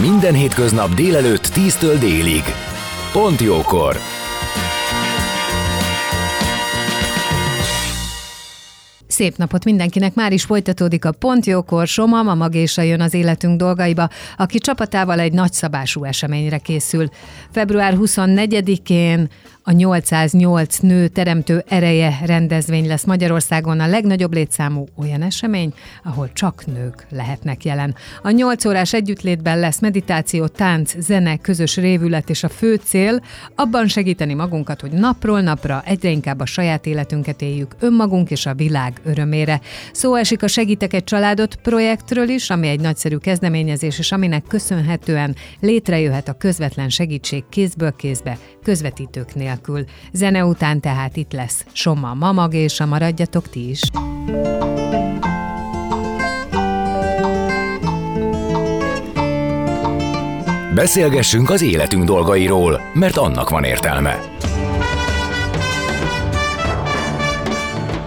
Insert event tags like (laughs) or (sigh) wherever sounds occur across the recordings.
Minden hétköznap délelőtt 10-től délig. Pont jókor! Szép napot mindenkinek, már is folytatódik a Pont Jókor, Soma, ma magésa jön az életünk dolgaiba, aki csapatával egy nagyszabású eseményre készül. Február 24-én a 808 nő teremtő ereje rendezvény lesz Magyarországon a legnagyobb létszámú olyan esemény, ahol csak nők lehetnek jelen. A 8 órás együttlétben lesz meditáció, tánc, zene, közös révület és a fő cél abban segíteni magunkat, hogy napról napra egyre inkább a saját életünket éljük önmagunk és a világ örömére. Szó esik a Segítek egy családot projektről is, ami egy nagyszerű kezdeményezés, és aminek köszönhetően létrejöhet a közvetlen segítség kézből kézbe közvetítők nélkül. Zene után tehát itt lesz Soma Mamag, és a maradjatok ti is. Beszélgessünk az életünk dolgairól, mert annak van értelme.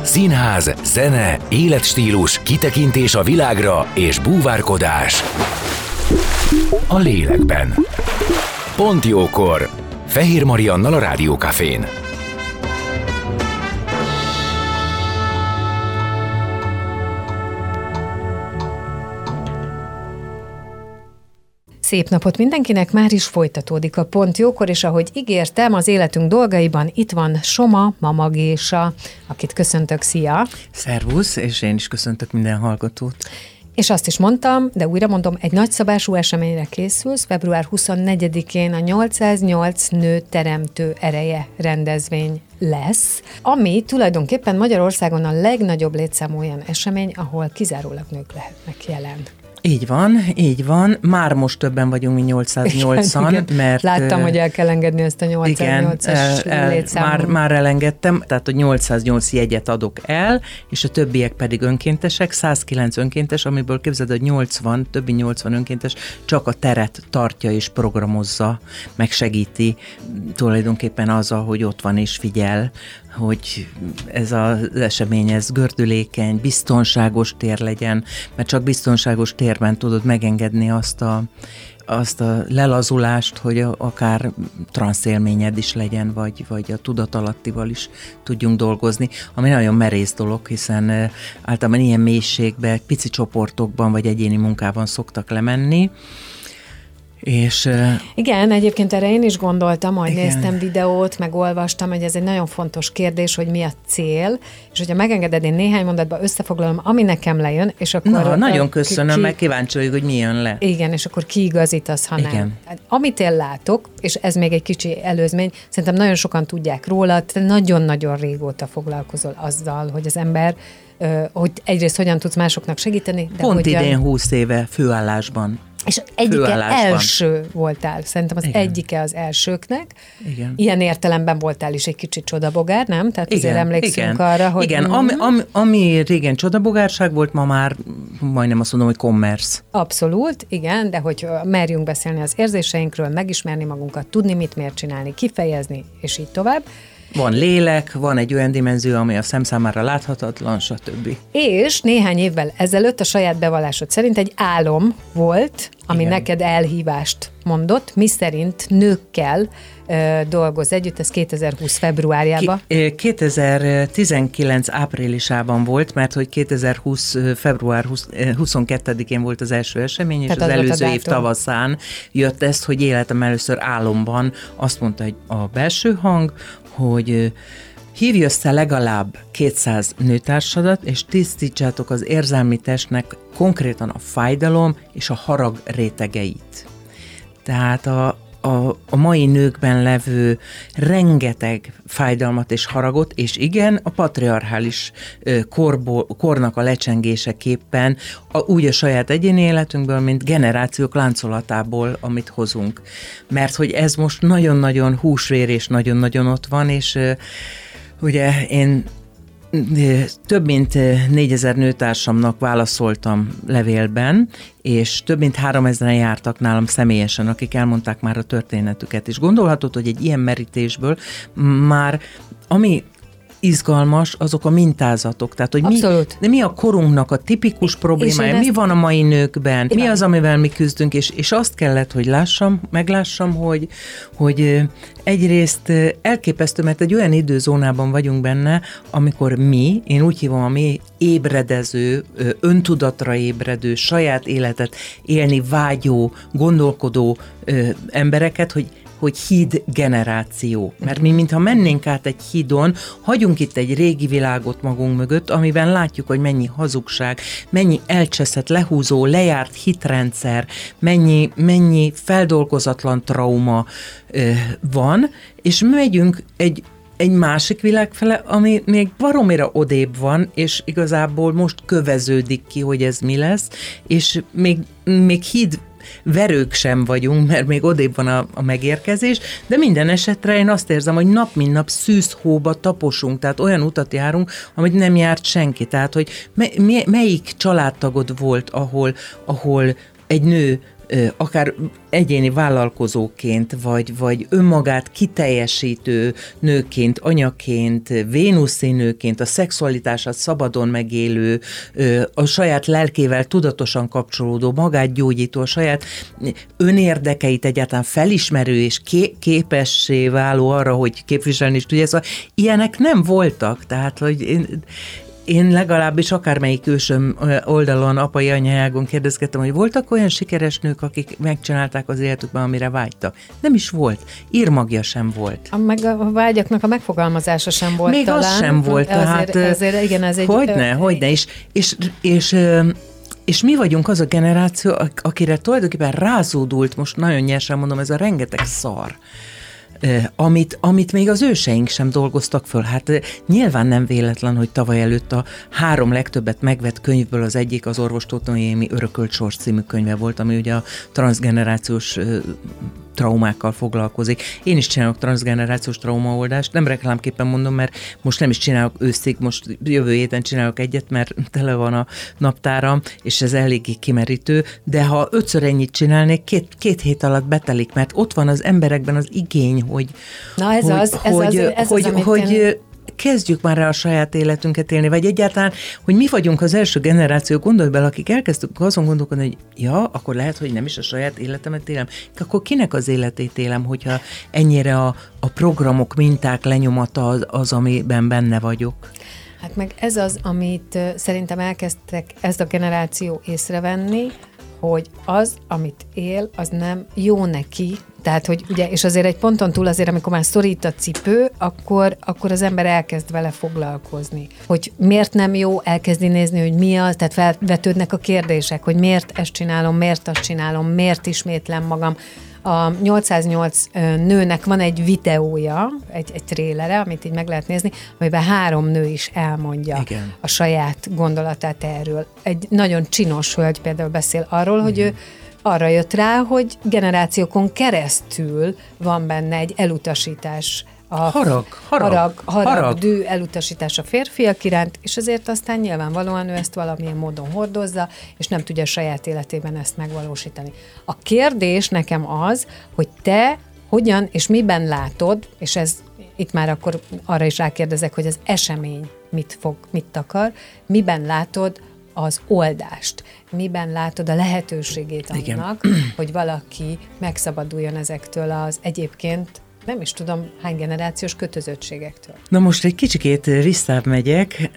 Színház, zene, életstílus, kitekintés a világra és búvárkodás. A lélekben. Pont jókor. Fehér Mariannal a Rádiókafén. Szép napot mindenkinek, már is folytatódik a Pont Jókor, és ahogy ígértem, az életünk dolgaiban itt van Soma Mamagésa, akit köszöntök, szia! Szervusz, és én is köszöntök minden hallgatót. És azt is mondtam, de újra mondom, egy nagyszabású eseményre készülsz, február 24-én a 808 nő teremtő ereje rendezvény lesz, ami tulajdonképpen Magyarországon a legnagyobb létszámú olyan esemény, ahol kizárólag nők lehetnek jelen. Így van, így van. Már most többen vagyunk, mint 808-an, mert... Láttam, hogy el kell engedni ezt a 808-as létszámot. Már, már elengedtem, tehát a 808 jegyet adok el, és a többiek pedig önkéntesek, 109 önkéntes, amiből képzeld, hogy 80, többi 80 önkéntes csak a teret tartja és programozza, megsegíti tulajdonképpen azzal, hogy ott van és figyel, hogy ez az esemény, ez gördülékeny, biztonságos tér legyen, mert csak biztonságos térben tudod megengedni azt a, azt a lelazulást, hogy akár transzélményed is legyen, vagy, vagy a tudatalattival is tudjunk dolgozni, ami nagyon merész dolog, hiszen általában ilyen mélységben, pici csoportokban vagy egyéni munkában szoktak lemenni, és, igen, egyébként erre én is gondoltam, hogy igen. néztem videót, meg olvastam, hogy ez egy nagyon fontos kérdés, hogy mi a cél, és hogyha megengeded, én néhány mondatban összefoglalom, ami nekem lejön, és akkor... Na, nagyon köszönöm, ki, meg kíváncsi vagyok, hogy mi jön le. Igen, és akkor kiigazítasz, ha igen. nem. Hát, amit én látok, és ez még egy kicsi előzmény, szerintem nagyon sokan tudják róla, te nagyon-nagyon régóta foglalkozol azzal, hogy az ember hogy egyrészt hogyan tudsz másoknak segíteni. De Pont hogyan... idén 20 éve főállásban és egyike első voltál, szerintem az Igen. egyike az elsőknek. Igen. Ilyen értelemben voltál is egy kicsit csodabogár, nem? Tehát Igen. azért emlékszünk Igen. arra, hogy... Igen, ami, ami, ami régen csodabogárság volt, ma már majdnem azt mondom, hogy commerce. Abszolút, igen, de hogy merjünk beszélni az érzéseinkről, megismerni magunkat, tudni mit, miért csinálni, kifejezni, és így tovább. Van lélek, van egy olyan dimenzió, ami a szem számára láthatatlan, stb. És néhány évvel ezelőtt a saját bevallásod szerint egy álom volt, ami Igen. neked elhívást mondott, mi szerint nőkkel ö, dolgoz együtt, ez 2020 februárjában. Ki, 2019 áprilisában volt, mert hogy 2020 február 20, 22-én volt az első esemény, és Tehát az, az előző év tavaszán jött ezt, hogy életem először álomban azt mondta hogy a belső hang, hogy hívj össze legalább 200 nőtársadat, és tisztítsátok az érzelmi testnek konkrétan a fájdalom és a harag rétegeit. Tehát a, a, a mai nőkben levő rengeteg fájdalmat és haragot, és igen, a patriarchális korból, kornak a lecsengéseképpen a, úgy a saját egyéni életünkből, mint generációk láncolatából, amit hozunk. Mert hogy ez most nagyon-nagyon húsvér és nagyon-nagyon ott van, és ugye én több mint négyezer nőtársamnak válaszoltam levélben, és több mint három ezeren jártak nálam személyesen, akik elmondták már a történetüket. És gondolhatod, hogy egy ilyen merítésből már ami izgalmas, azok a mintázatok. Tehát, hogy mi, de mi a korunknak a tipikus problémája, mi van a mai nőkben, Igen. mi az, amivel mi küzdünk, és, és azt kellett, hogy lássam, meglássam, hogy, hogy egyrészt elképesztő, mert egy olyan időzónában vagyunk benne, amikor mi, én úgy hívom a mi ébredező, öntudatra ébredő, saját életet élni vágyó, gondolkodó embereket, hogy hogy híd generáció. Mert mi, mintha mennénk át egy hídon, hagyunk itt egy régi világot magunk mögött, amiben látjuk, hogy mennyi hazugság, mennyi elcseszett, lehúzó, lejárt hitrendszer, mennyi, mennyi feldolgozatlan trauma ö, van, és megyünk egy egy másik világ fele, ami még baromira odébb van, és igazából most köveződik ki, hogy ez mi lesz, és még, még híd verők sem vagyunk, mert még odébb van a, a megérkezés, de minden esetre én azt érzem, hogy nap mint nap szűzhóba taposunk, tehát olyan utat járunk, amit nem járt senki. Tehát, hogy me, melyik családtagod volt, ahol, ahol egy nő akár egyéni vállalkozóként, vagy, vagy önmagát kiteljesítő nőként, anyaként, vénuszi nőként, a szexualitását szabadon megélő, a saját lelkével tudatosan kapcsolódó, magát gyógyító, a saját önérdekeit egyáltalán felismerő és képessé váló arra, hogy képviselni is tudja. Szóval ilyenek nem voltak, tehát hogy én, én legalábbis akármelyik ősöm oldalon, apai anyágon kérdezgettem, hogy voltak olyan sikeres nők, akik megcsinálták az életükben, amire vágytak. Nem is volt. Írmagja sem volt. A, meg a vágyaknak a megfogalmazása sem volt Még talán. az sem volt. Tehát, ezért, igen, ez egy... Hogyne, hogyne. És, és, és, és mi vagyunk az a generáció, akire tulajdonképpen rázódult, most nagyon nyersen mondom, ez a rengeteg szar amit, amit még az őseink sem dolgoztak föl. Hát nyilván nem véletlen, hogy tavaly előtt a három legtöbbet megvett könyvből az egyik az orvos Tóth Örökölt Sors című könyve volt, ami ugye a transgenerációs traumákkal foglalkozik. Én is csinálok transgenerációs traumaoldást, nem reklámképpen mondom, mert most nem is csinálok őszig, most jövő héten csinálok egyet, mert tele van a naptáram, és ez eléggé kimerítő, de ha ötször ennyit csinálnék, két, két hét alatt betelik, mert ott van az emberekben az igény, hogy Na ez hogy, az, ez hogy, az, ez hogy, az, hogy, hogy kezdjük már rá a saját életünket élni, vagy egyáltalán, hogy mi vagyunk az első generáció, gondolj bele, akik elkezdtük azon gondolkodni, hogy ja, akkor lehet, hogy nem is a saját életemet élem, akkor kinek az életét élem, hogyha ennyire a, a programok, minták lenyomata az, az, amiben benne vagyok. Hát meg ez az, amit szerintem elkezdtek ezt a generáció észrevenni, hogy az, amit él, az nem jó neki, tehát, hogy ugye, és azért egy ponton túl azért, amikor már szorít a cipő, akkor, akkor az ember elkezd vele foglalkozni. Hogy miért nem jó elkezdi nézni, hogy mi az, tehát felvetődnek a kérdések, hogy miért ezt csinálom, miért azt csinálom, miért ismétlem magam. A 808 nőnek van egy videója, egy, egy trélere, amit így meg lehet nézni, amiben három nő is elmondja Igen. a saját gondolatát erről. Egy nagyon csinos hölgy például beszél arról, hogy ő arra jött rá, hogy generációkon keresztül van benne egy elutasítás a harag, harag, harag, harag, harag. dű elutasítás a férfiak iránt, és azért aztán nyilvánvalóan ő ezt valamilyen módon hordozza, és nem tudja saját életében ezt megvalósítani. A kérdés nekem az, hogy te hogyan és miben látod, és ez itt már akkor arra is rákérdezek, hogy az esemény mit fog, mit akar, miben látod az oldást, miben látod a lehetőségét annak, Igen. hogy valaki megszabaduljon ezektől az egyébként nem is tudom hány generációs kötözöttségektől. Na most egy kicsikét visszább megyek.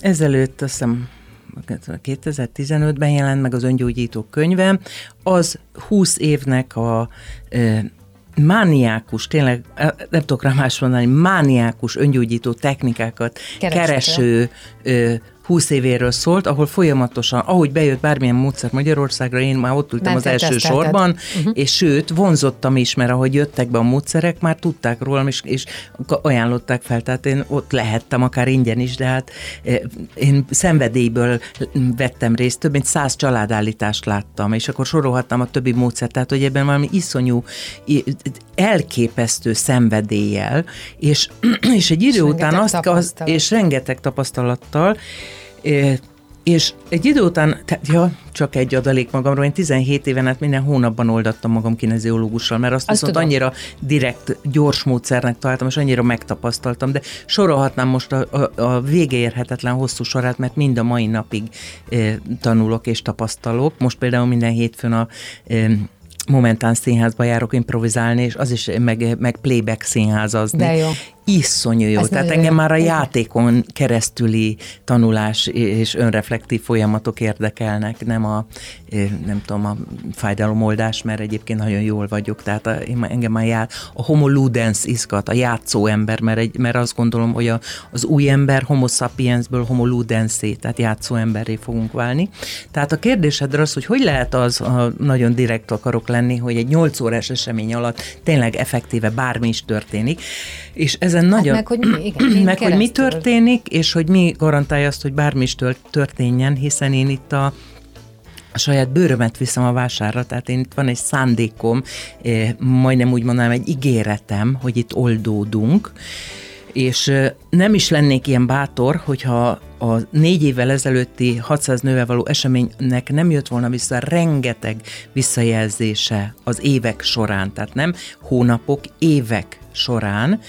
Ezelőtt azt hiszem 2015-ben jelent meg az öngyógyító könyve, az 20 évnek a mániákus, tényleg nem tudok rá más mondani, mániákus öngyógyító technikákat kereső, kereső 20 évéről szólt, ahol folyamatosan, ahogy bejött bármilyen módszer Magyarországra, én már ott ültem Mert az első sorban, uh-huh. és sőt, vonzottam is, mert ahogy jöttek be a módszerek, már tudták rólam, és, és ajánlották fel, tehát én ott lehettem akár ingyen is, de hát én szenvedélyből vettem részt, több mint száz családállítást láttam, és akkor sorolhattam a többi módszert, tehát hogy ebben valami iszonyú, elképesztő szenvedéllyel, és, (clears throat) és egy idő És után azt, az, tapasztalat. és rengeteg tapasztalattal, eh, és egy idő után, tehát, ja, csak egy adalék magamról, én 17 éven át minden hónapban oldattam magam kineziológussal, mert azt, Azt viszont tudom. annyira direkt, gyors módszernek találtam, és annyira megtapasztaltam, de sorolhatnám most a, a, a végeérhetetlen hosszú sorát, mert mind a mai napig e, tanulok és tapasztalok. Most például minden hétfőn a e, Momentán színházba járok improvizálni, és az is meg, meg playback színházazni. De jó. Iszonyú jó. Ez Tehát engem jó. már a játékon keresztüli tanulás és önreflektív folyamatok érdekelnek, nem a, nem tudom, a fájdalomoldás, mert egyébként nagyon jól vagyok. Tehát a, én, engem már jár, a homo ludens izgat, a játszó ember, mert, egy, mert azt gondolom, hogy a, az új ember homo sapiensből homo ludensé, tehát játszó emberré fogunk válni. Tehát a kérdésedre az, hogy hogy lehet az, ha nagyon direkt akarok lenni, hogy egy 8 órás esemény alatt tényleg effektíve bármi is történik, és ezen nagyon... meg, hogy mi- igen, (clears throat) meg, hogy mi történik, és hogy mi garantálja azt, hogy bármi is tört- történjen, hiszen én itt a a saját bőrömet viszem a vásárra, tehát én itt van egy szándékom, eh, majdnem úgy mondanám, egy ígéretem, hogy itt oldódunk, és eh, nem is lennék ilyen bátor, hogyha a négy évvel ezelőtti 600 nővel való eseménynek nem jött volna vissza rengeteg visszajelzése az évek során, tehát nem hónapok, évek során,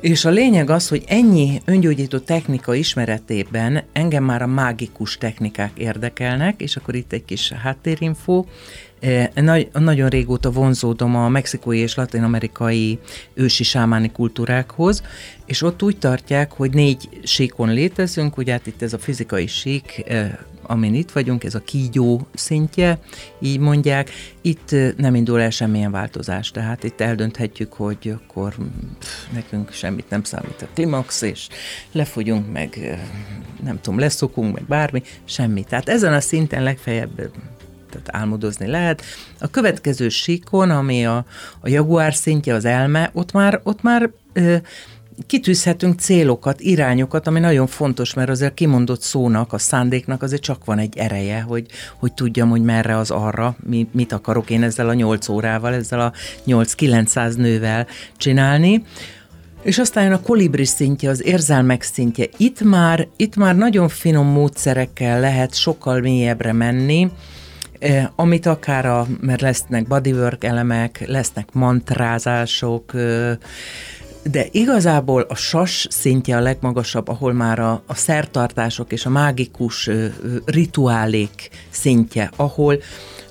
és a lényeg az, hogy ennyi öngyógyító technika ismeretében engem már a mágikus technikák érdekelnek, és akkor itt egy kis háttérinfo. Eh, Nagy, nagyon régóta vonzódom a mexikói és latin-amerikai ősi sámáni kultúrákhoz, és ott úgy tartják, hogy négy síkon létezünk, ugye hát itt ez a fizikai sík, eh, amin itt vagyunk, ez a kígyó szintje, így mondják, itt eh, nem indul el semmilyen változás, tehát itt eldönthetjük, hogy akkor pff, nekünk semmit nem számít a klimax, és lefogyunk, meg eh, nem tudom, leszokunk, meg bármi, semmi. Tehát ezen a szinten legfeljebb eh, tehát álmodozni lehet. A következő síkon, ami a, a jaguár szintje, az elme, ott már, ott már ö, kitűzhetünk célokat, irányokat, ami nagyon fontos, mert azért kimondott szónak, a szándéknak azért csak van egy ereje, hogy, hogy tudjam, hogy merre az arra, mi, mit akarok én ezzel a 8 órával, ezzel a 8-900 nővel csinálni. És aztán jön a kolibri szintje, az érzelmek szintje. Itt már, itt már nagyon finom módszerekkel lehet sokkal mélyebbre menni, eh, amit akár a, mert lesznek bodywork elemek, lesznek mantrázások, eh, de igazából a sas szintje a legmagasabb, ahol már a, a szertartások és a mágikus ö, rituálék szintje, ahol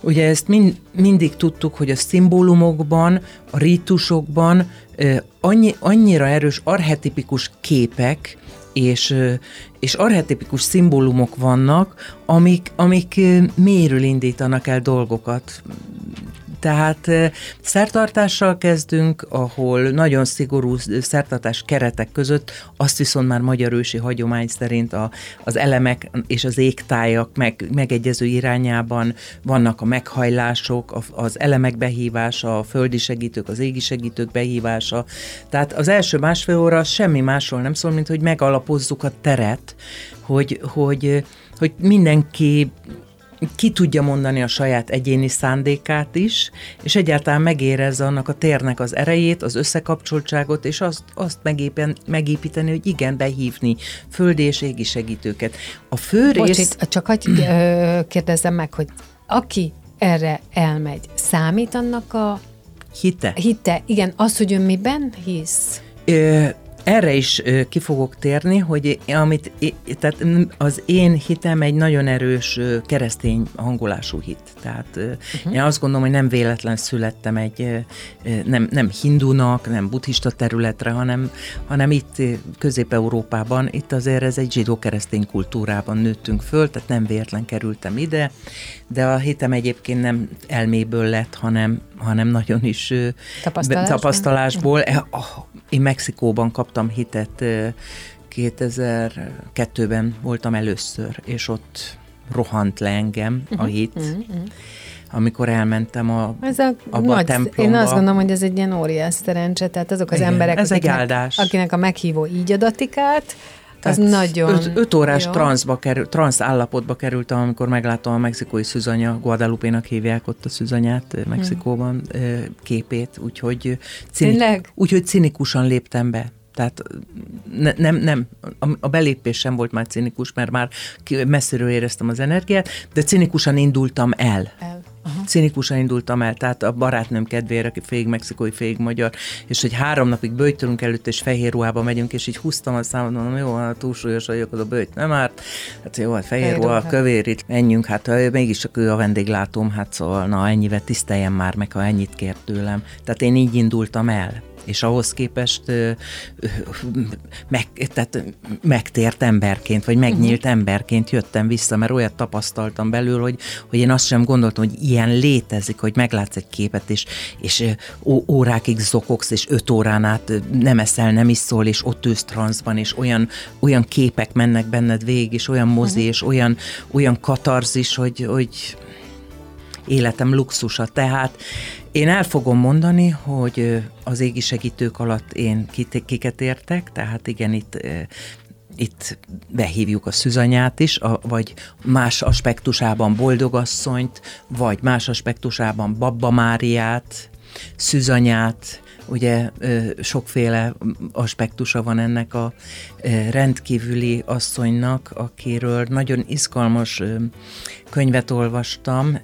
ugye ezt mind, mindig tudtuk, hogy a szimbólumokban, a rítusokban ö, annyi, annyira erős archetipikus képek, és, és archetipikus szimbólumok vannak, amik, amik mélyről indítanak el dolgokat. Tehát eh, szertartással kezdünk, ahol nagyon szigorú szertartás keretek között, azt viszont már magyar ősi hagyomány szerint a, az elemek és az égtájak meg, megegyező irányában vannak a meghajlások, az elemek behívása, a földi segítők, az égi segítők behívása. Tehát az első másfél óra semmi másról nem szól, mint hogy megalapozzuk a teret, hogy, hogy, hogy mindenki ki tudja mondani a saját egyéni szándékát is, és egyáltalán megérezze annak a térnek az erejét, az összekapcsoltságot, és azt, azt megépen, megépíteni, hogy igen, behívni földi és égi segítőket. A fő rész... Bocs, itt csak hogy kérdezzem meg, hogy aki erre elmegy, számít annak a Hite. hite? Igen, az, hogy ő miben hisz? Ö, erre is ki fogok térni, hogy amit, tehát az én hitem egy nagyon erős keresztény hangolású hit. Tehát uh-huh. én azt gondolom, hogy nem véletlen születtem egy nem, nem hindunak, nem buddhista területre, hanem, hanem itt Közép-Európában, itt azért ez egy zsidó-keresztény kultúrában nőttünk föl, tehát nem véletlen kerültem ide, de a hitem egyébként nem elméből lett, hanem, hanem nagyon is Tapasztalásból? tapasztalásból. Én Mexikóban kaptam hitet ö, 2002-ben voltam először, és ott rohant le engem a hit, amikor elmentem a, Ez a abba a nagy, templomba. én azt gondolom, hogy ez egy ilyen óriás szerencse, tehát azok az Igen, emberek, ez egy akiknek, áldás. akinek a meghívó így adatik át, az Tehát nagyon öt, öt órás jó. transzba kerül, transz állapotba kerültem, amikor megláttam a mexikói szűzanya, Guadalupe-nak hívják ott a szűzanyát eh, Mexikóban eh, képét, úgyhogy, cinik, úgyhogy cinikusan léptem be. Tehát ne, nem, nem, a, a belépés sem volt már cinikus, mert már messziről éreztem az energiát, de cinikusan indultam el. El. Aha. Cinikusan indultam el, tehát a barátnőm kedvére, aki félig mexikói, félig magyar, és hogy három napig bőjtölünk előtt, és fehér ruhába megyünk, és így húztam a számot, mondom, jó, hát túlsúlyos vagyok, az a bőjt nem árt, hát jó, hát fehér Fehér ruha, ruha. kövér itt, menjünk, hát mégis csak ő a vendéglátóm, hát szóval, na ennyivel tiszteljen már meg, ha ennyit kért tőlem. Tehát én így indultam el és ahhoz képest ö, ö, meg, tehát megtért emberként, vagy megnyílt uh-huh. emberként jöttem vissza, mert olyat tapasztaltam belül, hogy, hogy én azt sem gondoltam, hogy ilyen létezik, hogy meglátsz egy képet, és, és ó, órákig zokogsz, és öt órán át nem eszel, nem iszol, és ott ülsz transzban, és olyan, olyan képek mennek benned végig, és olyan mozi, uh-huh. és olyan, olyan katarzis, hogy, hogy életem luxusa. Tehát én el fogom mondani, hogy az égi segítők alatt én kiket értek, tehát igen, itt itt behívjuk a szüzanyát is, a, vagy más aspektusában boldogasszonyt, vagy más aspektusában Babba Máriát, szüzanyát, ugye sokféle aspektusa van ennek a rendkívüli asszonynak, akiről nagyon izgalmas könyvet olvastam,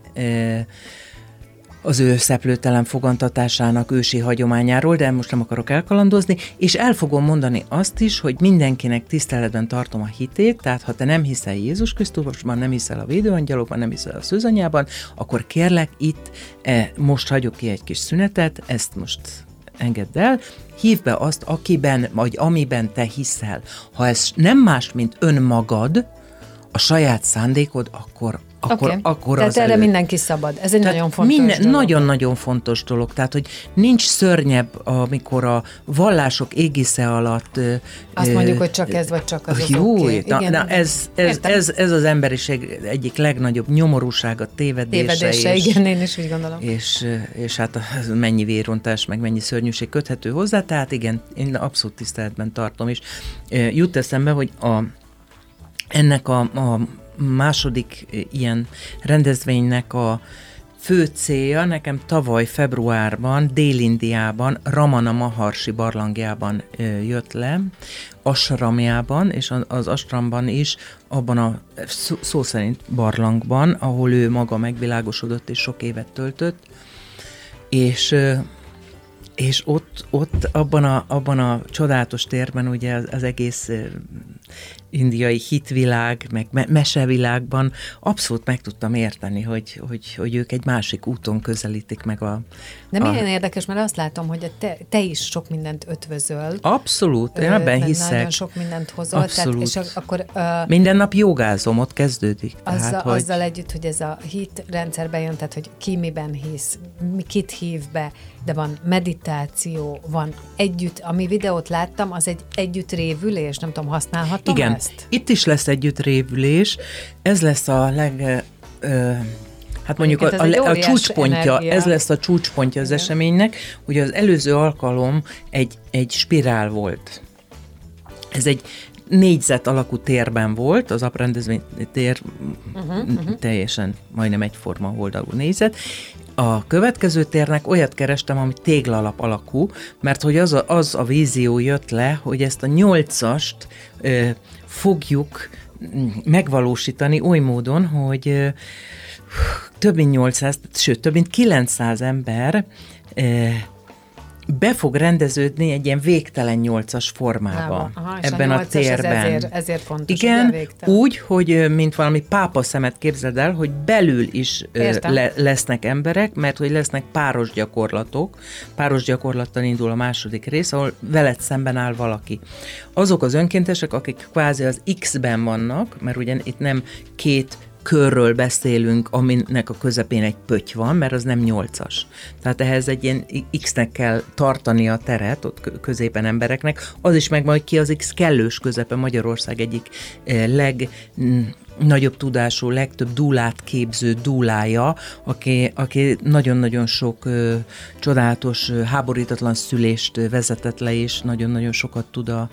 az ő szeplőtelen fogantatásának ősi hagyományáról, de most nem akarok elkalandozni, és el fogom mondani azt is, hogy mindenkinek tiszteletben tartom a hitét, tehát ha te nem hiszel Jézus Krisztusban, nem hiszel a védőangyalokban, nem hiszel a szűzanyában, akkor kérlek itt, eh, most hagyok ki egy kis szünetet, ezt most engedd el, hív be azt, akiben, vagy amiben te hiszel. Ha ez nem más, mint önmagad, a saját szándékod, akkor akkor, Oké. akkor Tehát az erre elő. mindenki szabad. Ez egy Tehát nagyon fontos minden, dolog. Nagyon-nagyon fontos dolog. Tehát, hogy nincs szörnyebb, amikor a vallások égisze alatt... Azt ö, mondjuk, hogy csak ez vagy csak az, az Jó, oké. na, Igen, na, ez, ez, ez, ez az emberiség egyik legnagyobb nyomorúsága, tévedése. Tévedése, és, igen, én is úgy gondolom. és, és hát mennyi vérontás, meg mennyi szörnyűség köthető hozzá, tehát igen, én abszolút tiszteletben tartom, és jut eszembe, hogy a, ennek a, a második ö, ilyen rendezvénynek a fő célja. Nekem tavaly februárban Dél-Indiában, Ramana Maharsi barlangjában ö, jött le, asramjában, és az asramban is, abban a szó, szó szerint barlangban, ahol ő maga megvilágosodott és sok évet töltött, és és ott, ott abban, a, abban a csodálatos térben ugye az, az egész indiai hitvilág, meg me- mesevilágban abszolút meg tudtam érteni, hogy, hogy, hogy ők egy másik úton közelítik meg a... De a, milyen érdekes, mert azt látom, hogy te, te is sok mindent ötvözöl. Abszolút, én ebben hiszek. Nagyon sok mindent hozol. Abszolút. Tehát, és ak- akkor ö, Minden nap jogázom, ott kezdődik. azzal, tehát, hogy azzal együtt, hogy ez a hit rendszerbe jön, tehát hogy ki miben hisz, kit hív be, de van meditáció, van együtt, ami videót láttam, az egy együtt révülés, nem tudom, használhatom Igen, ezt? itt is lesz együtt révülés, ez lesz a leg... Ö, hát mondjuk a, a, a csúcspontja, energia. ez lesz a csúcspontja az eseménynek. Ugye az előző alkalom egy, egy spirál volt. Ez egy négyzet alakú térben volt, az aprendezvény tér uh-huh, uh-huh. teljesen majdnem egyforma oldalú négyzet. A következő térnek olyat kerestem, ami téglalap alakú, mert hogy az a, az a vízió jött le, hogy ezt a nyolcast ö, fogjuk mm, megvalósítani oly módon, hogy ö, több mint 800, sőt, több mint 900 ember ö, be fog rendeződni egy ilyen végtelen nyolcas formában Aha, ebben a, ez térben. Ezért, ezért fontos, Igen, úgy, hogy mint valami pápa szemet képzeld el, hogy belül is Értem. le, lesznek emberek, mert hogy lesznek páros gyakorlatok. Páros gyakorlattal indul a második rész, ahol veled szemben áll valaki. Azok az önkéntesek, akik kvázi az X-ben vannak, mert ugye itt nem két körről beszélünk, aminek a közepén egy pöty van, mert az nem nyolcas. Tehát ehhez egy ilyen X-nek kell tartani a teret ott középen embereknek. Az is megvan, hogy ki az X kellős közepe Magyarország egyik leg nagyobb tudású, legtöbb dúlát képző dúlája, aki, aki nagyon-nagyon sok ö, csodálatos, háborítatlan szülést vezetett le, és nagyon-nagyon sokat tud a,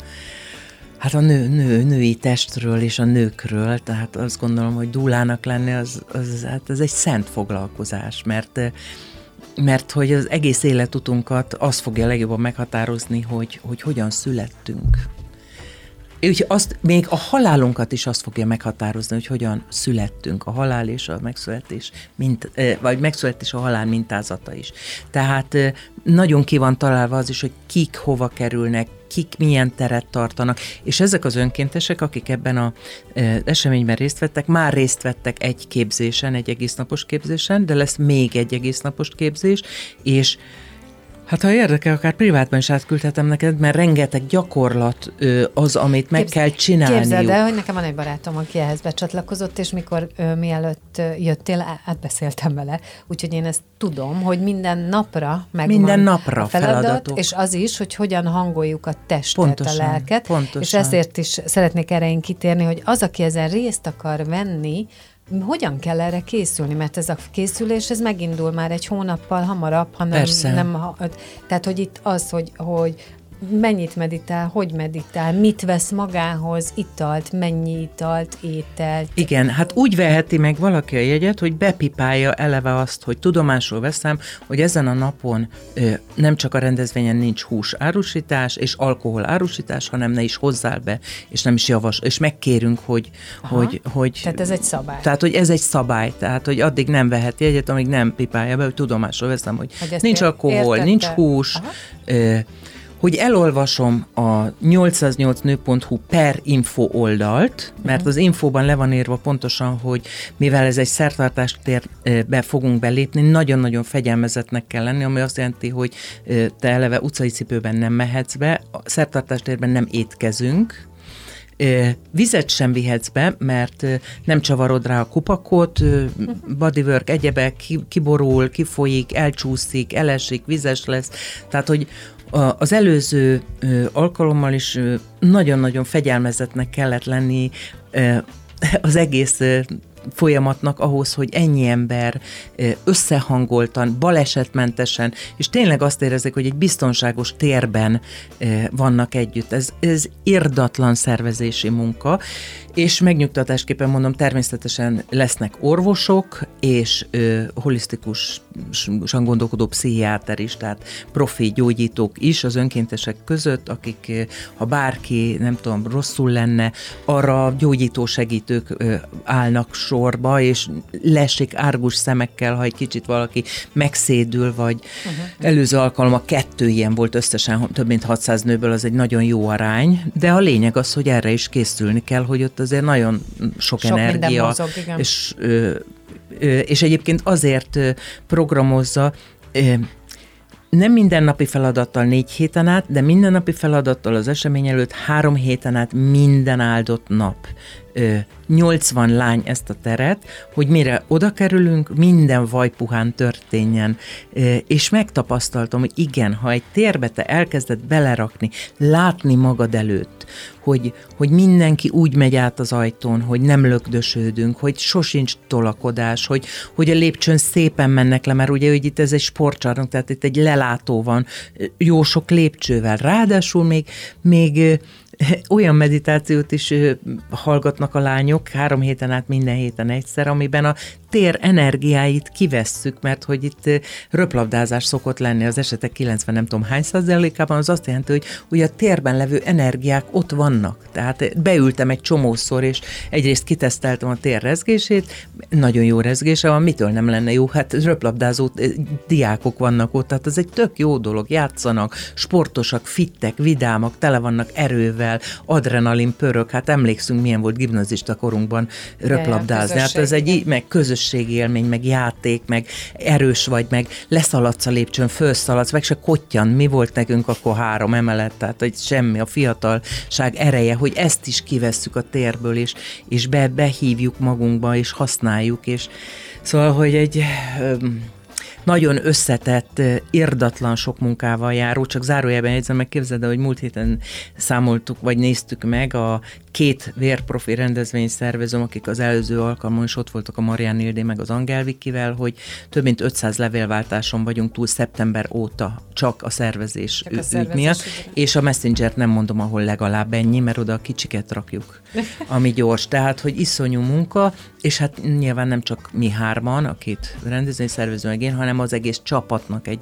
Hát a nő, nő, női testről és a nőkről, tehát azt gondolom, hogy dúlának lenni, az, az, hát ez egy szent foglalkozás, mert mert hogy az egész életutunkat az fogja legjobban meghatározni, hogy, hogy hogyan születtünk. Úgyhogy azt, még a halálunkat is azt fogja meghatározni, hogy hogyan születtünk, a halál és a megszületés, mint, vagy megszületés a halál mintázata is. Tehát nagyon ki van találva az is, hogy kik hova kerülnek, kik milyen teret tartanak, és ezek az önkéntesek, akik ebben a e, eseményben részt vettek, már részt vettek egy képzésen, egy egész napos képzésen, de lesz még egy egész napos képzés, és Hát ha érdekel, akár privátban is átküldhetem neked, mert rengeteg gyakorlat az, amit meg Képz, kell csinálni. Képzeld el, hogy nekem van egy barátom, aki ehhez becsatlakozott, és mikor ö, mielőtt jöttél, átbeszéltem vele, úgyhogy én ezt tudom, hogy minden napra meg minden napra a feladat, feladatok. és az is, hogy hogyan hangoljuk a testet, pontosan, a lelket, pontosan. és ezért is szeretnék erre én kitérni, hogy az, aki ezen részt akar venni, hogyan kell erre készülni? Mert ez a készülés, ez megindul már egy hónappal hamarabb, hanem Persze. nem, tehát hogy itt az, hogy, hogy mennyit meditál, hogy meditál, mit vesz magához, italt, mennyi italt, ételt. Igen, hát úgy veheti meg valaki a jegyet, hogy bepipálja eleve azt, hogy tudomásul veszem, hogy ezen a napon ö, nem csak a rendezvényen nincs hús árusítás és alkohol árusítás, hanem ne is hozzál be, és nem is javas, és megkérünk, hogy, hogy, hogy... Tehát ez egy szabály. Tehát, hogy ez egy szabály, tehát, hogy addig nem veheti jegyet, amíg nem pipálja be, hogy tudomásul veszem, hogy, hogy nincs alkohol, értette. nincs hús, ö, hogy elolvasom a 808nő.hu per info oldalt, mert az infóban le van írva pontosan, hogy mivel ez egy szertartástérbe fogunk belépni, nagyon-nagyon fegyelmezetnek kell lenni, ami azt jelenti, hogy te eleve utcai cipőben nem mehetsz be, a szertartástérben nem étkezünk, Vizet sem vihetsz be, mert nem csavarod rá a kupakot, bodywork, egyebek, kiborul, kifolyik, elcsúszik, elesik, vizes lesz. Tehát, hogy az előző alkalommal is nagyon-nagyon fegyelmezetnek kellett lenni az egész folyamatnak ahhoz, hogy ennyi ember összehangoltan, balesetmentesen, és tényleg azt érezzük, hogy egy biztonságos térben vannak együtt. Ez, ez irdatlan szervezési munka, és megnyugtatásképpen mondom, természetesen lesznek orvosok, és holisztikusan gondolkodó pszichiáter is, tehát profi gyógyítók is az önkéntesek között, akik, ha bárki, nem tudom, rosszul lenne, arra gyógyító segítők állnak sorba, és lesik árgus szemekkel, ha egy kicsit valaki megszédül, vagy uh-huh. előző alkalommal kettő ilyen volt összesen, több mint 600 nőből, az egy nagyon jó arány, de a lényeg az, hogy erre is készülni kell, hogy ott azért nagyon sok, sok energia, mozog, igen. és és egyébként azért programozza, nem mindennapi feladattal négy héten át, de mindennapi feladattal az esemény előtt három héten át minden áldott nap 80 lány ezt a teret, hogy mire oda kerülünk, minden vajpuhán történjen. És megtapasztaltam, hogy igen, ha egy térbe te elkezded belerakni, látni magad előtt, hogy, hogy mindenki úgy megy át az ajtón, hogy nem lögdösödünk, hogy sosincs tolakodás, hogy, hogy a lépcsőn szépen mennek le, mert ugye hogy itt ez egy sportcsarnok, tehát itt egy lelátó van, jó sok lépcsővel. Ráadásul még, még (laughs) olyan meditációt is hallgatnak a lányok három héten át minden héten egyszer, amiben a tér energiáit kivesszük, mert hogy itt röplabdázás szokott lenni az esetek 90 nem tudom hány százalékában, az azt jelenti, hogy, hogy a térben levő energiák ott vannak. Tehát beültem egy csomószor, és egyrészt kiteszteltem a tér rezgését, nagyon jó rezgése van, mitől nem lenne jó? Hát röplabdázó diákok vannak ott, tehát ez egy tök jó dolog, játszanak, sportosak, fittek, vidámak, tele vannak erővel, zenével, adrenalin pörög, hát emlékszünk, milyen volt gimnazista korunkban röplabdázni. Hát ez egy meg közösségi élmény, meg játék, meg erős vagy, meg leszaladsz a lépcsőn, felszaladsz, meg se kottyan, mi volt nekünk akkor három emelet, tehát hogy semmi, a fiatalság ereje, hogy ezt is kivesszük a térből, és, és be, behívjuk magunkba, és használjuk, és szóval, hogy egy nagyon összetett, irdatlan sok munkával járó, csak zárójelben jegyzem meg, képzeld hogy múlt héten számoltuk, vagy néztük meg a két vérprofi rendezvény szervezőm, akik az előző alkalmon is ott voltak a Marian Ildé meg az Angel Vikivel, hogy több mint 500 levélváltáson vagyunk túl szeptember óta csak a szervezés, csak a szervezés miatt, és a Messenger nem mondom, ahol legalább ennyi, mert oda a kicsiket rakjuk, (laughs) ami gyors. Tehát, hogy iszonyú munka, és hát nyilván nem csak mi hárman, a két rendezvényszervező meg én, hanem az egész csapatnak egy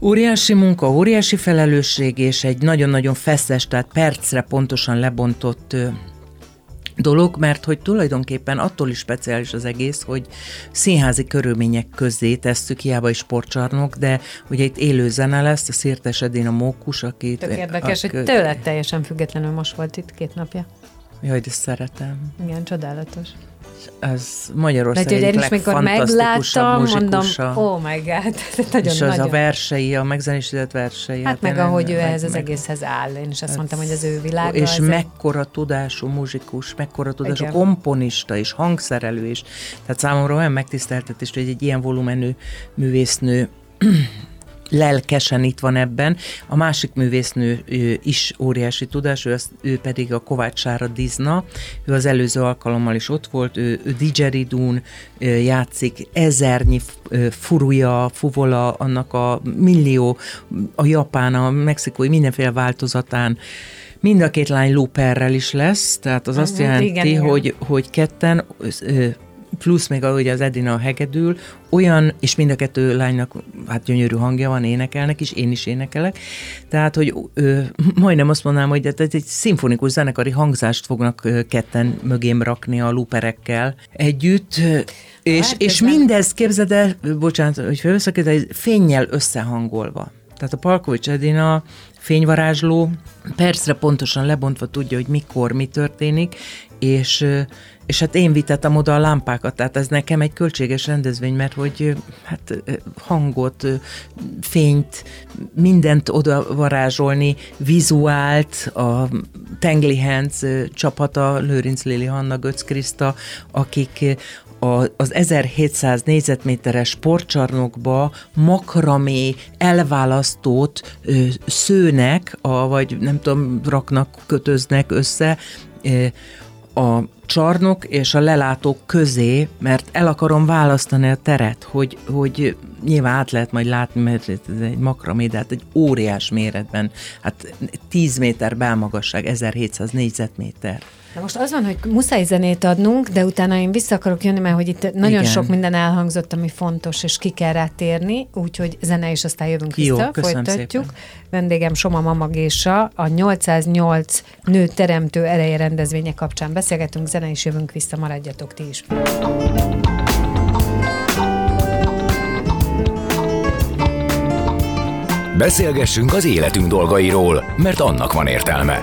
Óriási munka, óriási felelősség, és egy nagyon-nagyon feszes, tehát percre pontosan lebontott dolog, mert hogy tulajdonképpen attól is speciális az egész, hogy színházi körülmények közé tesszük, hiába is sportcsarnok, de ugye itt élő zene lesz, a Szirtes Edén a Mókus, aki... Tök érdekes, a, hogy tőled teljesen függetlenül most volt itt két napja. Jaj, de szeretem. Igen, csodálatos az Magyarország egyik én is, mikor megláttam, mondom, oh my god, (laughs) nagyon És az nagyon. a versei, a megzenésített versei. Hát, hát meg ahogy ő ehhez az egészhez áll, én is azt ez, mondtam, hogy az ő világa. És mekkora tudású muzsikus, mekkora tudású komponista és hangszerelő is. Tehát számomra olyan megtiszteltetés, hogy egy ilyen volumenű művésznő lelkesen itt van ebben. A másik művésznő ő is óriási tudás, ő, az, ő pedig a Kovács Sára Dizna, ő az előző alkalommal is ott volt, ő, ő didgeridún játszik, ezernyi furuja, fuvola, annak a millió, a japán, a mexikói, mindenféle változatán, Mind a két lány looperrel is lesz, tehát az azt jelenti, igen, hogy, igen. hogy ketten plusz még ahogy az Edina hegedül, olyan, és mind a kettő lánynak hát gyönyörű hangja van, énekelnek is, én is énekelek, tehát, hogy ö, majdnem azt mondanám, hogy ez egy szimfonikus zenekari hangzást fognak ketten mögém rakni a luperekkel együtt, és, hát, és mindez, képzeld el, bocsánat, hogy felveszek, fényjel összehangolva. Tehát a Palkovics Edina fényvarázsló percre pontosan lebontva tudja, hogy mikor, mi történik, és és hát én vitettem oda a lámpákat, tehát ez nekem egy költséges rendezvény, mert hogy hát hangot, fényt, mindent oda varázsolni, vizuált, a Tengli Hands csapata, Lőrinc Lili, Hanna, Götz Kriszta, akik a, az 1700 négyzetméteres sportcsarnokba makramé elválasztót ö, szőnek, a, vagy nem tudom, raknak, kötöznek össze, ö, a csarnok és a lelátók közé, mert el akarom választani a teret, hogy, hogy nyilván át lehet majd látni, mert ez egy makramé, de hát egy óriás méretben, hát 10 méter belmagasság, 1700 négyzetméter. Na most az van, hogy muszáj zenét adnunk, de utána én vissza akarok jönni, mert hogy itt nagyon Igen. sok minden elhangzott, ami fontos, és ki kell rá térni, úgyhogy zene is aztán jövünk Jó, vissza, folytatjuk. Szépen. Vendégem Soma Mamagésa, a 808 nő teremtő ereje rendezvénye kapcsán beszélgetünk, zene is jövünk vissza, maradjatok ti is. Beszélgessünk az életünk dolgairól, mert annak van értelme.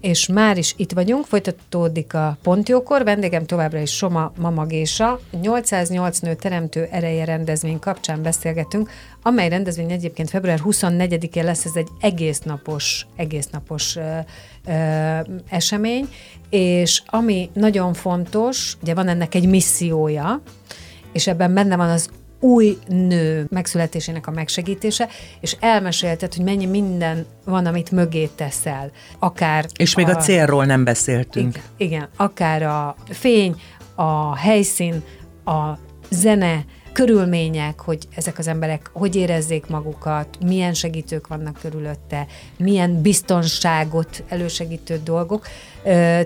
És már is itt vagyunk, folytatódik a Pontjókor, vendégem továbbra is Soma Mamagésa, 808 nő teremtő ereje rendezvény kapcsán beszélgetünk, amely rendezvény egyébként február 24-én lesz, ez egy egész napos, ö, ö, esemény, és ami nagyon fontos, ugye van ennek egy missziója, és ebben benne van az új nő megszületésének a megsegítése, és elmesélted, hogy mennyi minden van, amit mögé teszel. Akár és még a, a célról nem beszéltünk. Igen, igen, akár a fény, a helyszín, a zene, körülmények, hogy ezek az emberek hogy érezzék magukat, milyen segítők vannak körülötte, milyen biztonságot elősegítő dolgok.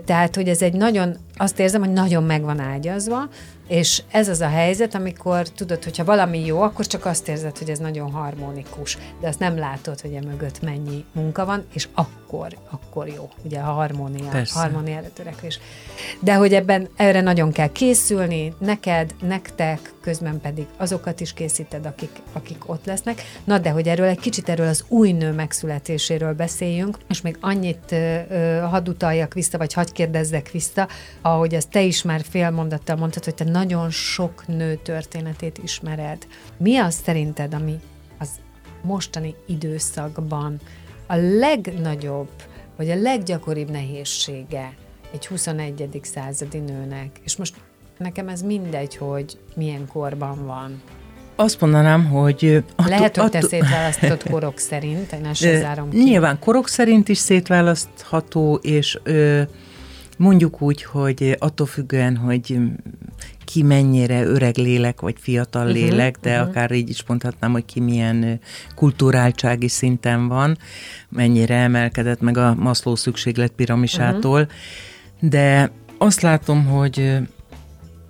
Tehát, hogy ez egy nagyon azt érzem, hogy nagyon meg van ágyazva, és ez az a helyzet, amikor tudod, hogyha valami jó, akkor csak azt érzed, hogy ez nagyon harmonikus, de azt nem látod, hogy e mögött mennyi munka van, és akkor, akkor jó, ugye a harmónia, Persze. harmóniára törekvés. De hogy ebben erre nagyon kell készülni, neked, nektek, közben pedig azokat is készíted, akik, akik ott lesznek. Na, de hogy erről egy kicsit erről az új nő megszületéséről beszéljünk, és még annyit ö, ö, hadd utaljak vissza, vagy hadd kérdezzek vissza, ahogy ezt te is már fél mondattal mondtad, hogy te nagyon sok nő történetét ismered. Mi az szerinted, ami az mostani időszakban a legnagyobb, vagy a leggyakoribb nehézsége egy 21. századi nőnek? És most nekem ez mindegy, hogy milyen korban van. Azt mondanám, hogy... Attól, Lehet, hogy te attól- szétválasztott (laughs) korok szerint, én ezt zárom ki. Nyilván korok szerint is szétválasztható, és ö, mondjuk úgy, hogy attól függően, hogy ki mennyire öreg lélek, vagy fiatal uh-huh, lélek, de uh-huh. akár így is mondhatnám, hogy ki milyen kulturáltsági szinten van, mennyire emelkedett meg a Maslow szükséglet piramisától, uh-huh. de azt látom, hogy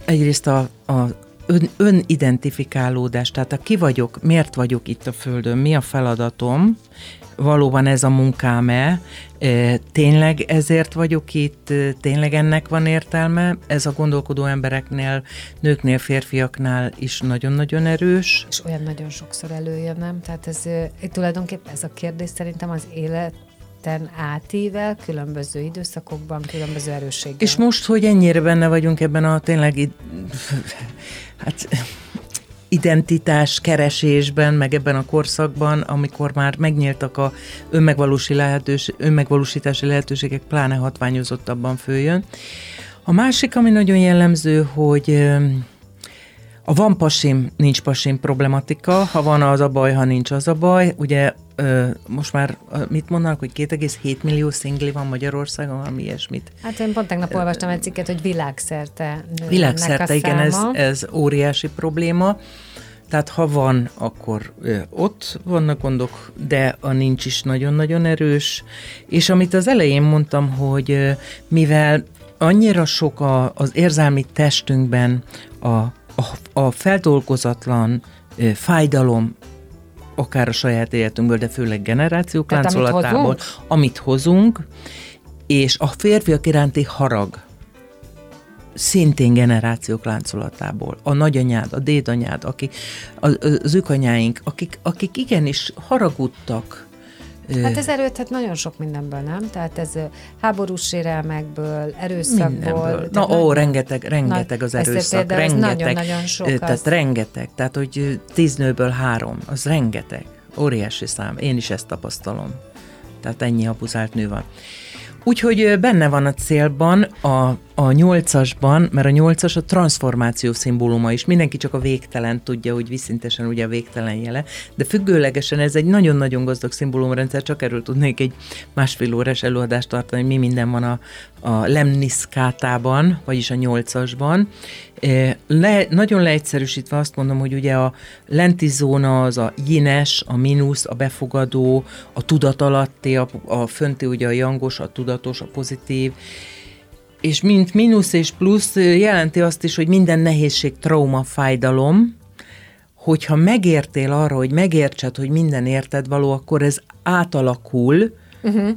egyrészt a, a ön, önidentifikálódás, tehát a ki vagyok, miért vagyok itt a Földön, mi a feladatom, valóban ez a munkám-e, tényleg ezért vagyok itt, tényleg ennek van értelme, ez a gondolkodó embereknél, nőknél, férfiaknál is nagyon-nagyon erős. És olyan nagyon sokszor előjön, nem? Tehát ez tulajdonképpen ez a kérdés szerintem az életen átível, különböző időszakokban, különböző erősséggel. És most, hogy ennyire benne vagyunk ebben a tényleg (laughs) hát, identitás keresésben, meg ebben a korszakban, amikor már megnyíltak a önmegvalósi lehetős, önmegvalósítási lehetőségek, pláne hatványozottabban följön. A másik, ami nagyon jellemző, hogy a van pasim, nincs pasim problematika, ha van az a baj, ha nincs az a baj. Ugye ö, most már mit mondanak, hogy 2,7 millió szingli van Magyarországon, valami ilyesmit. Hát én pont tegnap olvastam egy cikket, hogy világszerte Világszerte, a igen, ez, ez óriási probléma. Tehát ha van, akkor ott vannak gondok, de a nincs is nagyon-nagyon erős. És amit az elején mondtam, hogy mivel annyira sok a, az érzelmi testünkben a, a, a feldolgozatlan fájdalom, akár a saját életünkből, de főleg generációk Tehát amit láncolatából, hozunk? amit hozunk, és a férfiak iránti harag, szintén generációk láncolatából. A nagyanyád, a dédanyád, akik, az, az őkanyáink, akik, akik igenis haragudtak. Hát ez erőthet nagyon sok mindenből, nem? Tehát ez háborús sérelmekből, erőszakból. Na, ó, nagy- rengeteg, rengeteg az ezt erőszak, rengeteg. nagyon-nagyon sok ö, Tehát az. rengeteg, tehát hogy tíz nőből három, az rengeteg. Óriási szám. Én is ezt tapasztalom. Tehát ennyi abuzált nő van. Úgyhogy benne van a célban, a, a nyolcasban, mert a nyolcas a transformáció szimbóluma is. Mindenki csak a végtelen tudja, hogy viszintesen ugye a végtelen jele, de függőlegesen ez egy nagyon-nagyon gazdag szimbólumrendszer, csak erről tudnék egy másfél órás előadást tartani, hogy mi minden van a, a lemniszkátában, vagyis a nyolcasban. Eh, Le, nagyon leegyszerűsítve azt mondom, hogy ugye a lenti zóna az a jines, a mínusz, a befogadó, a tudatalatti, a, a fönti ugye a jangos, a tudatos, a pozitív, és mint mínusz és plusz jelenti azt is, hogy minden nehézség, trauma, fájdalom, hogyha megértél arra, hogy megértsed, hogy minden érted való, akkor ez átalakul uh-huh.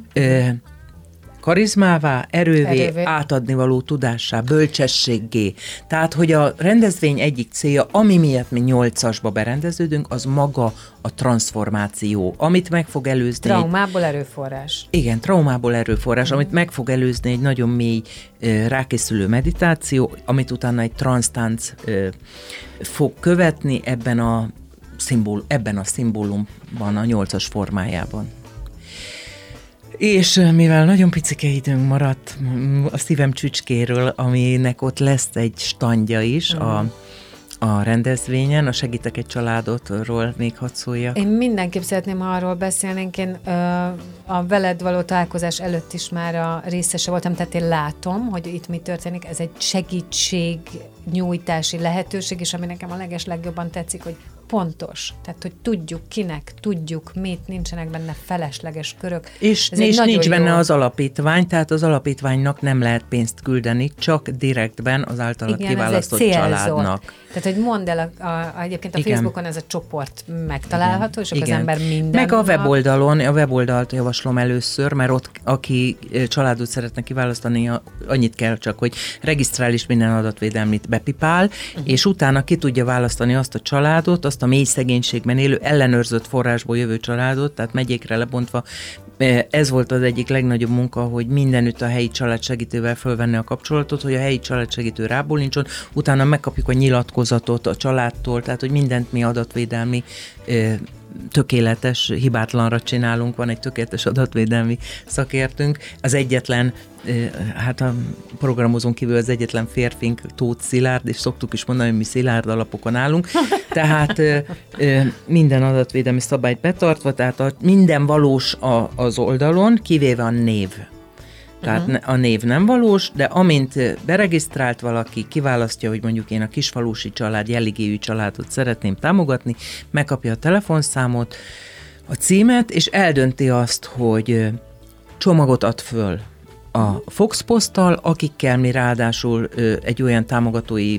Karizmává, erővé, Erővé. átadni való tudássá, bölcsességgé. Tehát, hogy a rendezvény egyik célja, ami miatt mi nyolcasba berendeződünk, az maga a transformáció, amit meg fog előzni egy Traumából erőforrás. igen, traumából erőforrás, amit meg fog előzni egy nagyon mély rákészülő meditáció, amit utána egy transztánc fog követni ebben a, szimból, ebben a szimbólumban, a nyolcas formájában. És mivel nagyon picike időnk maradt a szívem csücskéről, aminek ott lesz egy standja is mm. a, a rendezvényen, a Segítek egy családotról még hadd szóljak. Én mindenképp szeretném, ha arról beszélnénk. Én ö, a veled való találkozás előtt is már a részese voltam, tehát én látom, hogy itt mi történik. Ez egy segítség nyújtási lehetőség, és ami nekem a leges legjobban tetszik, hogy pontos. Tehát, hogy tudjuk kinek, tudjuk mit, nincsenek benne felesleges körök. És, Ez és nincs jó- benne az alapítvány, tehát az alapítványnak nem lehet pénzt küldeni, csak direktben az általad Igen, ez egy kiválasztott célzott. családnak. Tehát, hogy mondd el, a, a, egyébként a Igen. Facebookon ez a csoport megtalálható, és akkor az Igen. ember minden Meg a weboldalon, a weboldalt javaslom először, mert ott, aki ö, családot szeretne kiválasztani, annyit kell csak, hogy regisztrál és minden adatvédelmit bepipál, uh-huh. és utána ki tudja választani azt a családot, azt a mély szegénységben élő, ellenőrzött forrásból jövő családot, tehát megyékre lebontva. Ö, Ez volt az egyik legnagyobb munka, hogy mindenütt a helyi családsegítővel fölvenni a kapcsolatot, hogy a helyi családsegítő rábólincson, utána megkapjuk a nyilatkozatot a családtól, tehát hogy mindent mi adatvédelmi ö, tökéletes, hibátlanra csinálunk, van egy tökéletes adatvédelmi szakértünk. Az egyetlen, hát a programozón kívül az egyetlen férfink Tóth Szilárd, és szoktuk is mondani, hogy mi szilárd alapokon állunk. (laughs) Tehát minden adatvédelmi szabályt betartva, tehát minden valós az oldalon, kivéve a név. Tehát uh-huh. a név nem valós, de amint ö, beregisztrált valaki, kiválasztja, hogy mondjuk én a kisfalusi család, jelligéjű családot szeretném támogatni, megkapja a telefonszámot, a címet, és eldönti azt, hogy ö, csomagot ad föl a Fox Posttal, akikkel mi ráadásul ö, egy olyan támogatói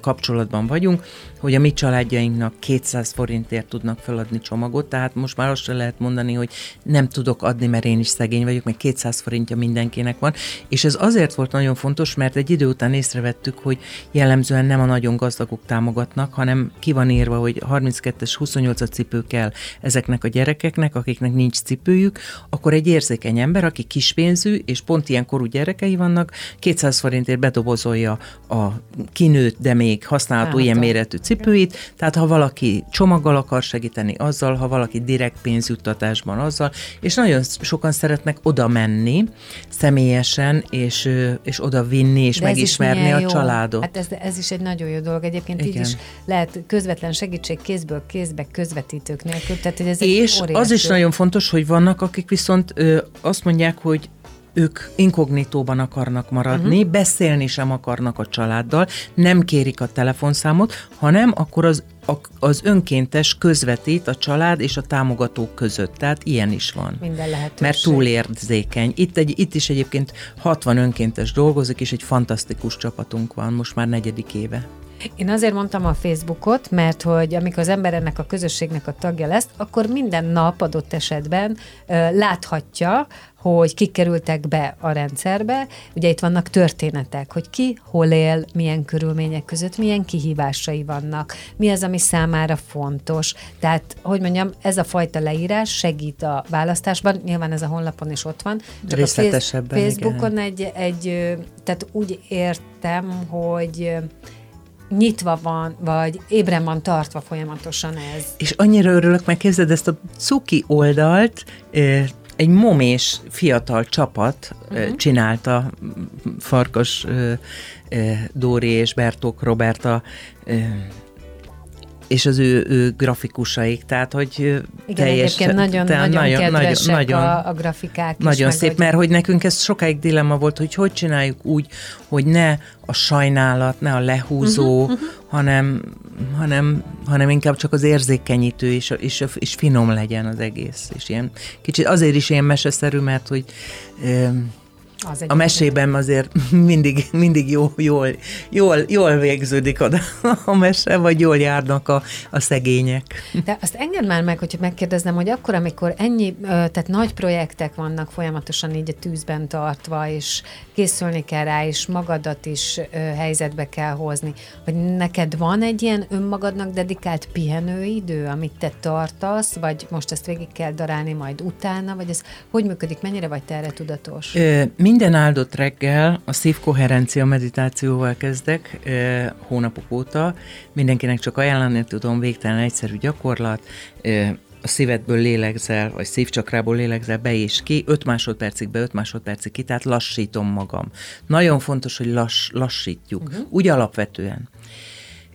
kapcsolatban vagyunk, hogy a mi családjainknak 200 forintért tudnak feladni csomagot, tehát most már azt se lehet mondani, hogy nem tudok adni, mert én is szegény vagyok, meg 200 forintja mindenkinek van, és ez azért volt nagyon fontos, mert egy idő után észrevettük, hogy jellemzően nem a nagyon gazdagok támogatnak, hanem ki van írva, hogy 32-es, 28 cipő kell ezeknek a gyerekeknek, akiknek nincs cipőjük, akkor egy érzékeny ember, aki kispénzű, és pont ilyen korú gyerekei vannak, 200 forintért bedobozolja a kinőtt, de még használható Látom. ilyen méretű cipőit, tehát ha valaki csomaggal akar segíteni azzal, ha valaki direkt pénzjuttatásban azzal, és nagyon sokan szeretnek oda menni személyesen, és, és oda vinni, és De megismerni a jó. családot. Hát ez, ez is egy nagyon jó dolog. Egyébként így Igen. is lehet közvetlen segítség kézből kézbe közvetítők nélkül. Tehát, hogy ez És az is nagyon fontos, hogy vannak, akik viszont ö, azt mondják, hogy ők inkognitóban akarnak maradni, uh-huh. beszélni sem akarnak a családdal, nem kérik a telefonszámot, hanem akkor az, a, az önkéntes közvetít a család és a támogatók között. Tehát ilyen is van. Minden lehetőség. Mert túlérzékeny. Itt, egy, itt is egyébként 60 önkéntes dolgozik, és egy fantasztikus csapatunk van, most már negyedik éve. Én azért mondtam a Facebookot, mert hogy amikor az ember ennek a közösségnek a tagja lesz, akkor minden nap adott esetben ö, láthatja, hogy kik kerültek be a rendszerbe. Ugye itt vannak történetek, hogy ki hol él, milyen körülmények között, milyen kihívásai vannak, mi az, ami számára fontos. Tehát, hogy mondjam, ez a fajta leírás segít a választásban, nyilván ez a honlapon is ott van. Csak a Face- Részletesebben, igen. Facebookon egy, egy, tehát úgy értem, hogy nyitva van, vagy ébren van tartva folyamatosan ez. És annyira örülök, mert képzeld ezt a cuki oldalt, egy momés fiatal csapat uh-huh. csinálta, Farkas Dóri és Bertók Roberta, és az ő, ő grafikusaik, tehát hogy Igen, egyébként nagyon, tehát nagyon, kedvesek nagyon, a, a grafikák is. nagyon meg szép, hogy- mert hogy nekünk ez sokáig dilemma volt, hogy hogy csináljuk úgy, hogy ne a sajnálat, ne a lehúzó, uh-huh, uh-huh. hanem, hanem, hanem inkább csak az érzékenyítő és, és, és finom legyen az egész. És ilyen kicsit azért is ilyen meseszerű, mert hogy ö, az egy a mesében azért (laughs) mindig, mindig jó, jól, jól, jól végződik oda (laughs) a mese, vagy jól járnak a, a szegények. De azt engedd már meg, hogy megkérdeznem, hogy akkor, amikor ennyi, tehát nagy projektek vannak folyamatosan így a tűzben tartva, és készülni kell rá, és magadat is helyzetbe kell hozni, hogy neked van egy ilyen önmagadnak dedikált pihenőidő, amit te tartasz, vagy most ezt végig kell darálni majd utána, vagy ez hogy működik, mennyire vagy te erre tudatos? Ö, Minden áldott reggel a szívkoherencia meditációval kezdek ö, hónapok óta. Mindenkinek csak ajánlani tudom, végtelen egyszerű gyakorlat. Ö, A szívedből lélegzel, vagy szívcsakrából lélegzel be és ki, 5 másodpercig be, 5 másodpercig ki, tehát lassítom magam. Nagyon fontos, hogy lass, lassítjuk, uh-huh. úgy alapvetően.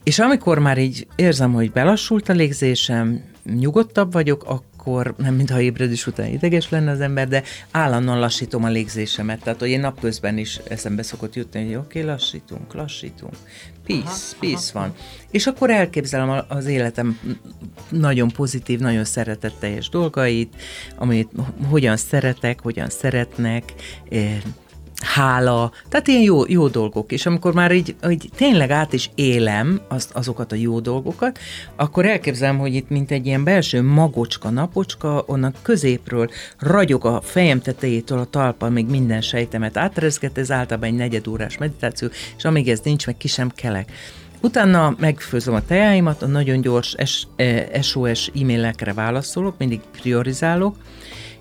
És amikor már így érzem, hogy belassult a légzésem, nyugodtabb vagyok, akkor nem mintha ébredés után ideges lenne az ember, de állandóan lassítom a légzésemet. Tehát, hogy én napközben is eszembe szokott jutni, hogy oké, okay, lassítunk, lassítunk. Peace, peace van. És akkor elképzelem az életem nagyon pozitív, nagyon szeretetteljes dolgait, amit hogyan szeretek, hogyan szeretnek, eh, hála, tehát ilyen jó, jó dolgok. És amikor már így, így tényleg át is élem azt, azokat a jó dolgokat, akkor elképzelem, hogy itt mint egy ilyen belső magocska, napocska, onnan középről ragyog a fejem tetejétől a talpa, még minden sejtemet átrezget, ez általában egy negyedórás meditáció, és amíg ez nincs, meg ki sem kelek. Utána megfőzöm a tejáimat, a nagyon gyors SOS e, e-mailekre válaszolok, mindig priorizálok,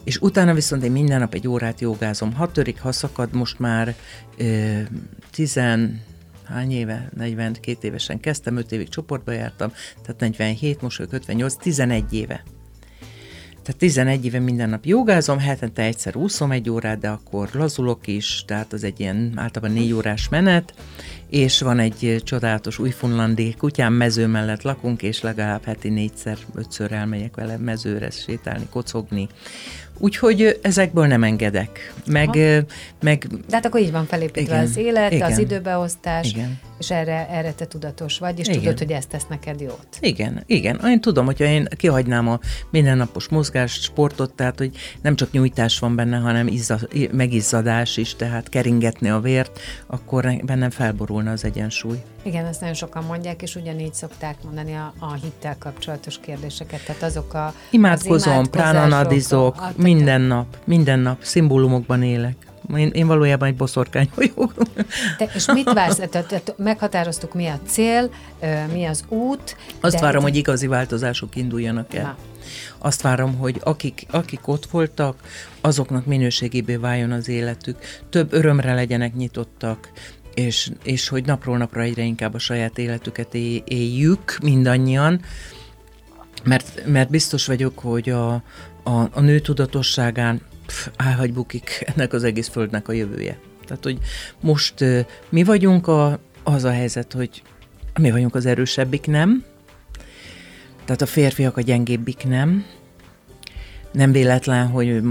és utána viszont én minden nap egy órát jogázom. Hat törik, ha szakad, most már ö, tizen, hány éve, 42 évesen kezdtem, 5 évig csoportba jártam, tehát 47, most vagyok 58, 11 éve. Tehát 11 éve minden nap jogázom, hetente egyszer úszom egy órát, de akkor lazulok is, tehát az egy ilyen általában négy órás menet, és van egy csodálatos újfunlandi kutyám, mező mellett lakunk, és legalább heti négyszer, ötször elmegyek vele mezőre sétálni, kocogni. Úgyhogy ezekből nem engedek. Meg, meg De hát akkor így van felépítve igen, az élet, igen, az időbeosztás, igen. És erre, erre te tudatos vagy, és igen. tudod, hogy ezt tesz neked jót. Igen, igen. Én tudom, hogyha én kihagynám a mindennapos mozgást, sportot, tehát hogy nem csak nyújtás van benne, hanem izza, megizzadás is, tehát keringetni a vért, akkor bennem felborulna az egyensúly. Igen, ezt nagyon sokan mondják, és ugyanígy szokták mondani a, a hittel kapcsolatos kérdéseket. Tehát azok a... Imádkozom, pránanadizok, minden nap, minden nap, szimbólumokban élek. Én, én valójában egy boszorkány vagyok. Te, és mit vársz? Tehát meghatároztuk, mi a cél, mi az út. Azt de várom, hogy igazi változások induljanak el. Na. Azt várom, hogy akik, akik ott voltak, azoknak minőségébé váljon az életük, több örömre legyenek nyitottak, és, és hogy napról napra egyre inkább a saját életüket éljük mindannyian, mert, mert biztos vagyok, hogy a, a, a nő tudatosságán állhagy bukik ennek az egész földnek a jövője. Tehát, hogy most mi vagyunk a, az a helyzet, hogy mi vagyunk az erősebbik, nem? Tehát a férfiak a gyengébbik, nem? Nem véletlen, hogy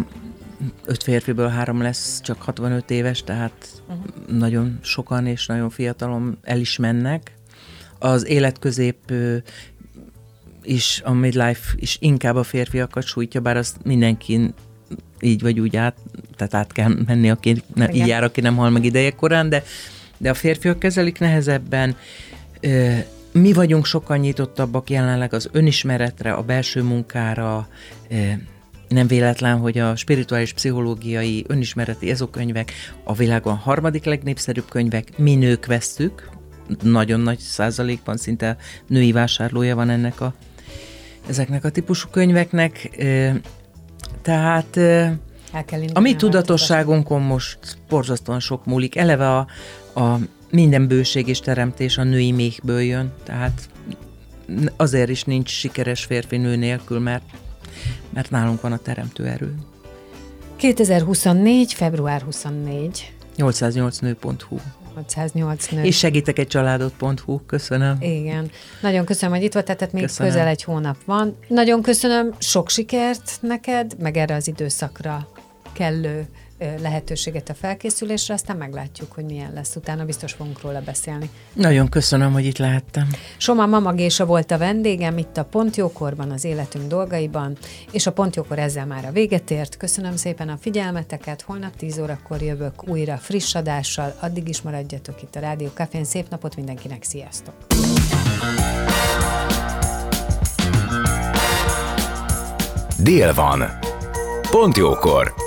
öt férfiből három lesz csak 65 éves, tehát uh-huh. nagyon sokan és nagyon fiatalon el is mennek. Az életközép is, a midlife is inkább a férfiakat sújtja, bár azt mindenki így vagy úgy át, tehát át kell menni, aki ne, így jár, aki nem hal meg ideje korán, de, de a férfiak kezelik nehezebben. Mi vagyunk sokkal nyitottabbak jelenleg az önismeretre, a belső munkára, nem véletlen, hogy a spirituális pszichológiai önismereti ezokönyvek a világon harmadik legnépszerűbb könyvek, mi nők vesztük, nagyon nagy százalékban szinte női vásárlója van ennek a, ezeknek a típusú könyveknek. Tehát a mi tudatosságunkon most borzasztóan sok múlik. Eleve a, a minden bőség és teremtés a női méhből jön, tehát azért is nincs sikeres férfi nő nélkül, mert, mert nálunk van a teremtő erő. 2024. február 24. 808 nő.hu és segítek egy családot.hu, köszönöm. Igen. Nagyon köszönöm, hogy itt volt, tehát még köszönöm. közel egy hónap van. Nagyon köszönöm, sok sikert neked, meg erre az időszakra kellő lehetőséget a felkészülésre, aztán meglátjuk, hogy milyen lesz. Utána biztos fogunk róla beszélni. Nagyon köszönöm, hogy itt lehettem. Soma Mama Gésa volt a vendégem itt a Pontjókorban, az életünk dolgaiban, és a Pontjókor ezzel már a véget ért. Köszönöm szépen a figyelmeteket, holnap 10 órakor jövök újra friss adással, addig is maradjatok itt a Rádió Cafén. Szép napot mindenkinek, sziasztok! Dél van. Pont jókor